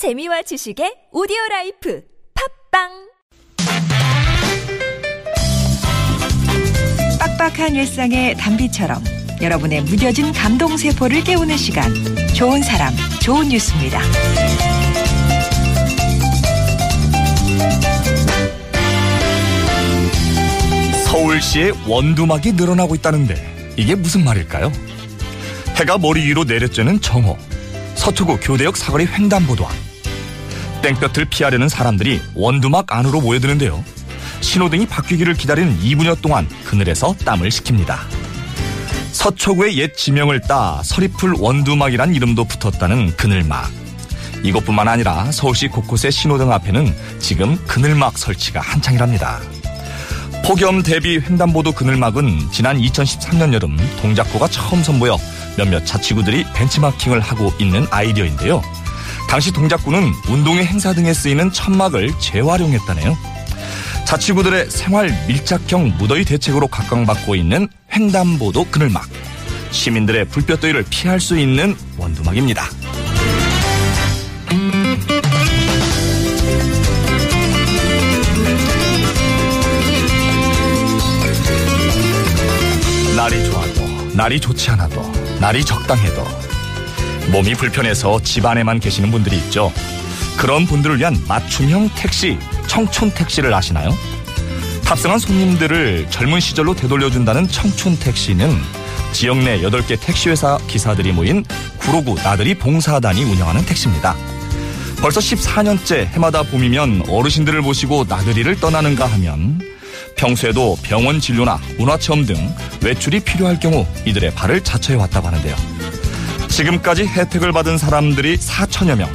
재미와 지식의 오디오 라이프 팝빵 빡빡한 일상의 단비처럼 여러분의 무뎌진 감동 세포를 깨우는 시간 좋은 사람 좋은 뉴스입니다. 서울시의 원두막이 늘어나고 있다는데 이게 무슨 말일까요? 해가 머리 위로 내려쬐는 정오 서초구 교대역 사거리 횡단보도 앞 땡볕을 피하려는 사람들이 원두막 안으로 모여드는데요. 신호등이 바뀌기를 기다리는 2분여 동안 그늘에서 땀을 식힙니다. 서초구의 옛 지명을 따 서리풀 원두막이란 이름도 붙었다는 그늘막. 이것뿐만 아니라 서울시 곳곳의 신호등 앞에는 지금 그늘막 설치가 한창이랍니다. 폭염 대비 횡단보도 그늘막은 지난 2013년 여름 동작구가 처음 선보여 몇몇 자치구들이 벤치마킹을 하고 있는 아이디어인데요. 당시 동작구는 운동회 행사 등에 쓰이는 천막을 재활용했다네요. 자치구들의 생활 밀착형 무더위 대책으로 각광받고 있는 횡단보도 그늘막. 시민들의 불볕더위를 피할 수 있는 원두막입니다. 날이 좋아도, 날이 좋지 않아도, 날이 적당해도, 몸이 불편해서 집 안에만 계시는 분들이 있죠. 그런 분들을 위한 맞춤형 택시, 청춘 택시를 아시나요? 탑승한 손님들을 젊은 시절로 되돌려준다는 청춘 택시는 지역 내 8개 택시회사 기사들이 모인 구로구 나들이 봉사단이 운영하는 택시입니다. 벌써 14년째 해마다 봄이면 어르신들을 모시고 나들이를 떠나는가 하면 평소에도 병원 진료나 문화체험 등 외출이 필요할 경우 이들의 발을 자처해 왔다고 하는데요. 지금까지 혜택을 받은 사람들이 4천여 명.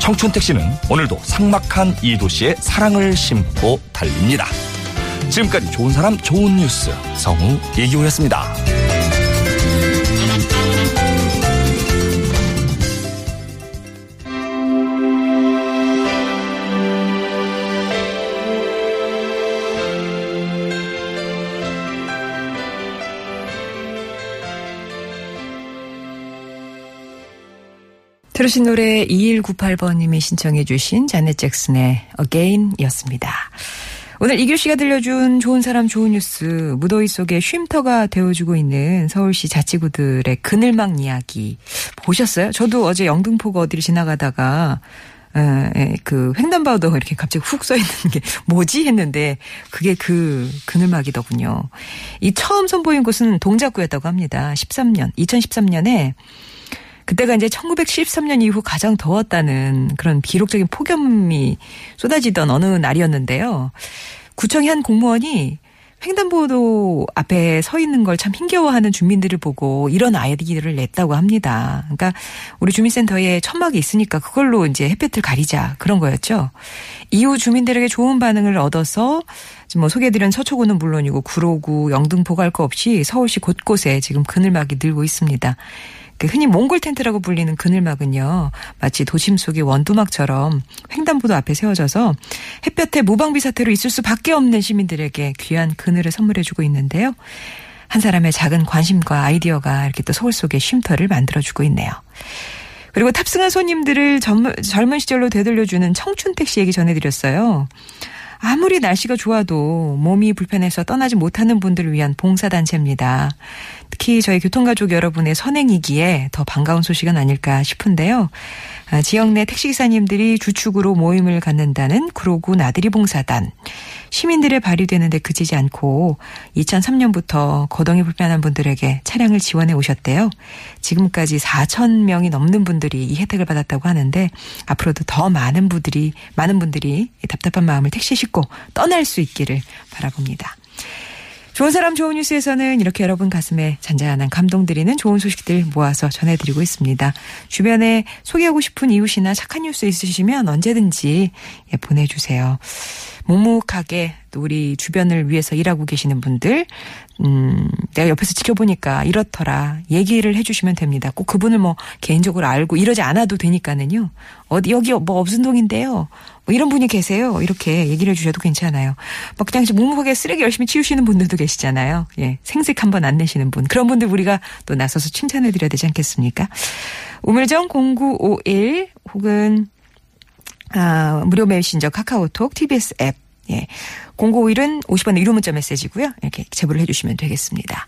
청춘택시는 오늘도 삭막한 이 도시에 사랑을 심고 달립니다. 지금까지 좋은 사람 좋은 뉴스 성우 이기호였습니다. 들으신 노래 2198번님이 신청해 주신 자넷 잭슨의 Again이었습니다. 오늘 이규 씨가 들려준 좋은 사람 좋은 뉴스 무더위 속에 쉼터가 되어주고 있는 서울시 자치구들의 그늘막 이야기 보셨어요? 저도 어제 영등포가 어디를 지나가다가 에, 에, 그 횡단보도 이렇게 갑자기 훅 써 있는 게 뭐지 했는데 그게 그 그늘막이더군요. 이 처음 선보인 곳은 동작구였다고 합니다. 13년 2013년에 그때가 이제 1913년 이후 가장 더웠다는 그런 기록적인 폭염이 쏟아지던 어느 날이었는데요. 구청의 한 공무원이 횡단보도 앞에 서 있는 걸 참 힘겨워하는 주민들을 보고 이런 아이디어를 냈다고 합니다. 그러니까 우리 주민센터에 천막이 있으니까 그걸로 이제 햇볕을 가리자 그런 거였죠. 이후 주민들에게 좋은 반응을 얻어서 지금 뭐 소개해드린 서초구는 물론이고 구로구, 영등포 갈거 없이 서울시 곳곳에 지금 그늘막이 늘고 있습니다. 그 흔히 몽골 텐트라고 불리는 그늘막은요, 마치 도심 속의 원두막처럼 횡단보도 앞에 세워져서 햇볕에 무방비 사태로 있을 수밖에 없는 시민들에게 귀한 그늘을 선물해주고 있는데요. 한 사람의 작은 관심과 아이디어가 이렇게 또 서울 속의 쉼터를 만들어주고 있네요. 그리고 탑승한 손님들을 젊은, 젊은 시절로 되돌려주는 청춘 택시 얘기 전해드렸어요. 아무리 날씨가 좋아도 몸이 불편해서 떠나지 못하는 분들을 위한 봉사단체입니다. 특히 저희 교통가족 여러분의 선행이기에 더 반가운 소식은 아닐까 싶은데요. 아, 지역 내 택시기사님들이 주축으로 모임을 갖는다는 구로구 나들이 봉사단. 시민들의 발휘되는데 그치지 않고 2003년부터 거동이 불편한 분들에게 차량을 지원해 오셨대요. 지금까지 4천 명이 넘는 분들이 이 혜택을 받았다고 하는데 앞으로도 더 많은 분들이 많은 분들이 답답한 마음을 택시에 싣고 떠날 수 있기를 바라봅니다. 좋은 사람 좋은 뉴스에서는 이렇게 여러분 가슴에 잔잔한 감동 드리는 좋은 소식들 모아서 전해드리고 있습니다. 주변에 소개하고 싶은 이웃이나 착한 뉴스 있으시면 언제든지 예, 보내주세요. 묵묵하게 또 우리 주변을 위해서 일하고 계시는 분들, 음, 내가 옆에서 지켜보니까 이렇더라. 얘기를 해주시면 됩니다. 꼭 그분을 뭐 개인적으로 알고 이러지 않아도 되니까는요. 어디, 여기 뭐 없은동인데요. 뭐 이런 분이 계세요. 이렇게 얘기를 해주셔도 괜찮아요. 뭐 그냥 묵묵하게 쓰레기 열심히 치우시는 분들도 계시잖아요. 예. 생색 한번 안 내시는 분. 그런 분들 우리가 또 나서서 칭찬해 드려야 되지 않겠습니까? 우물정 0951 혹은 아, 무료 메신저 카카오톡, TBS 앱, 예. 0951은 50원의 유료 문자 메시지고요. 이렇게 제보를 해주시면 되겠습니다.